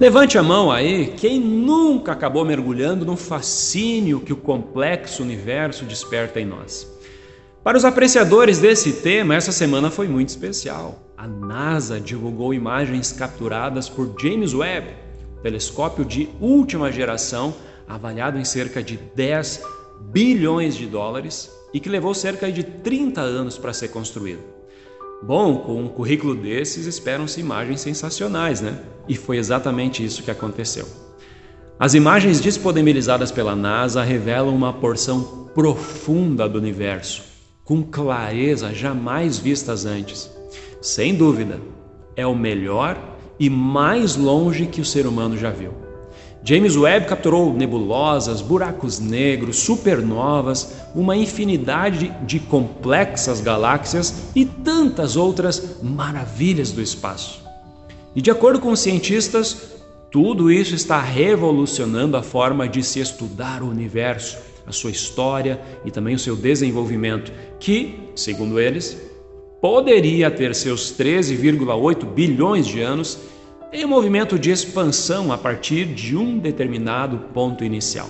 Levante a mão aí quem nunca acabou mergulhando no fascínio que o complexo universo desperta em nós. Para os apreciadores desse tema, essa semana foi muito especial. A NASA divulgou imagens capturadas por James Webb, telescópio de última geração, avaliado em cerca de 10 bilhões de dólares e que levou cerca de 30 anos para ser construído. Bom, com um currículo desses, esperam-se imagens sensacionais, né? E foi exatamente isso que aconteceu. As imagens disponibilizadas pela NASA revelam uma porção profunda do universo, com clareza jamais vistas antes. Sem dúvida, é o melhor e mais longe que o ser humano já viu. James Webb capturou nebulosas, buracos negros, supernovas, uma infinidade de complexas galáxias e tantas outras maravilhas do espaço. E de acordo com os cientistas, tudo isso está revolucionando a forma de se estudar o universo a sua história e também o seu desenvolvimento, que, segundo eles, poderia ter seus 13,8 bilhões de anos em um movimento de expansão a partir de um determinado ponto inicial.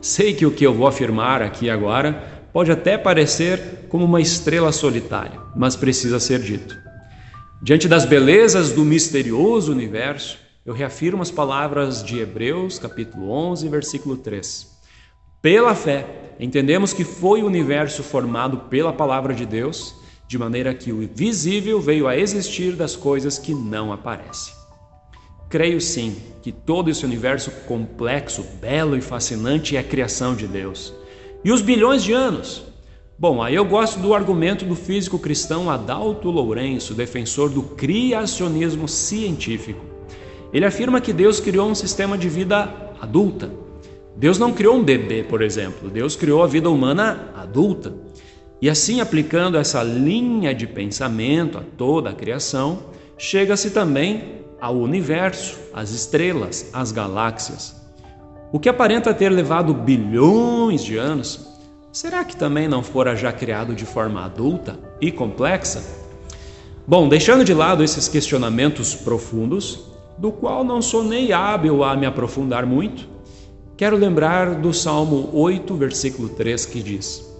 Sei que o que eu vou afirmar aqui agora pode até parecer como uma estrela solitária, mas precisa ser dito. Diante das belezas do misterioso universo, eu reafirmo as palavras de Hebreus, capítulo 11, versículo 3. Pela fé, entendemos que foi o universo formado pela palavra de Deus, de maneira que o visível veio a existir das coisas que não aparecem. Creio sim que todo esse universo complexo, belo e fascinante é a criação de Deus. E os bilhões de anos? Bom, aí eu gosto do argumento do físico cristão Adalto Lourenço, defensor do criacionismo científico. Ele afirma que Deus criou um sistema de vida adulta, Deus não criou um bebê, por exemplo, Deus criou a vida humana adulta. E assim, aplicando essa linha de pensamento a toda a criação, chega-se também ao universo, às estrelas, às galáxias. O que aparenta ter levado bilhões de anos, será que também não fora já criado de forma adulta e complexa? Bom, deixando de lado esses questionamentos profundos, do qual não sou nem hábil a me aprofundar muito, Quero lembrar do Salmo 8, versículo 3, que diz: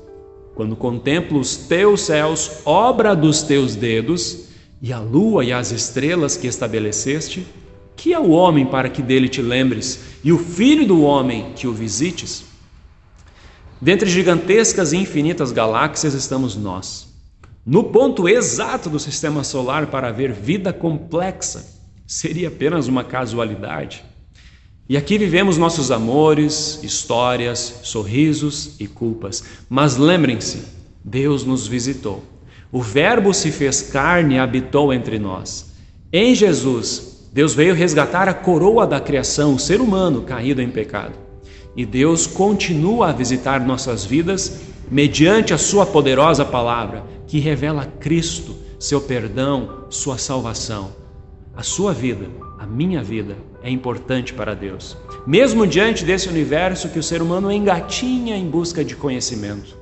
Quando contemplo os teus céus, obra dos teus dedos, e a lua e as estrelas que estabeleceste, que é o homem para que dele te lembres, e o filho do homem que o visites? Dentre gigantescas e infinitas galáxias estamos nós. No ponto exato do sistema solar para haver vida complexa, seria apenas uma casualidade? E aqui vivemos nossos amores, histórias, sorrisos e culpas. Mas lembrem-se, Deus nos visitou. O Verbo se fez carne e habitou entre nós. Em Jesus, Deus veio resgatar a coroa da criação, o ser humano caído em pecado. E Deus continua a visitar nossas vidas mediante a Sua poderosa palavra, que revela Cristo, seu perdão, sua salvação. A sua vida, a minha vida, é importante para Deus, mesmo diante desse universo que o ser humano engatinha em busca de conhecimento.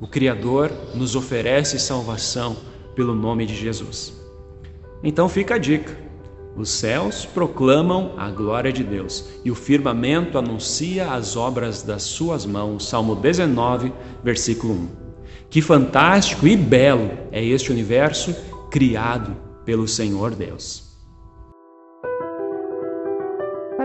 O Criador nos oferece salvação pelo nome de Jesus. Então fica a dica: os céus proclamam a glória de Deus e o firmamento anuncia as obras das suas mãos. Salmo 19, versículo 1. Que fantástico e belo é este universo criado pelo Senhor Deus.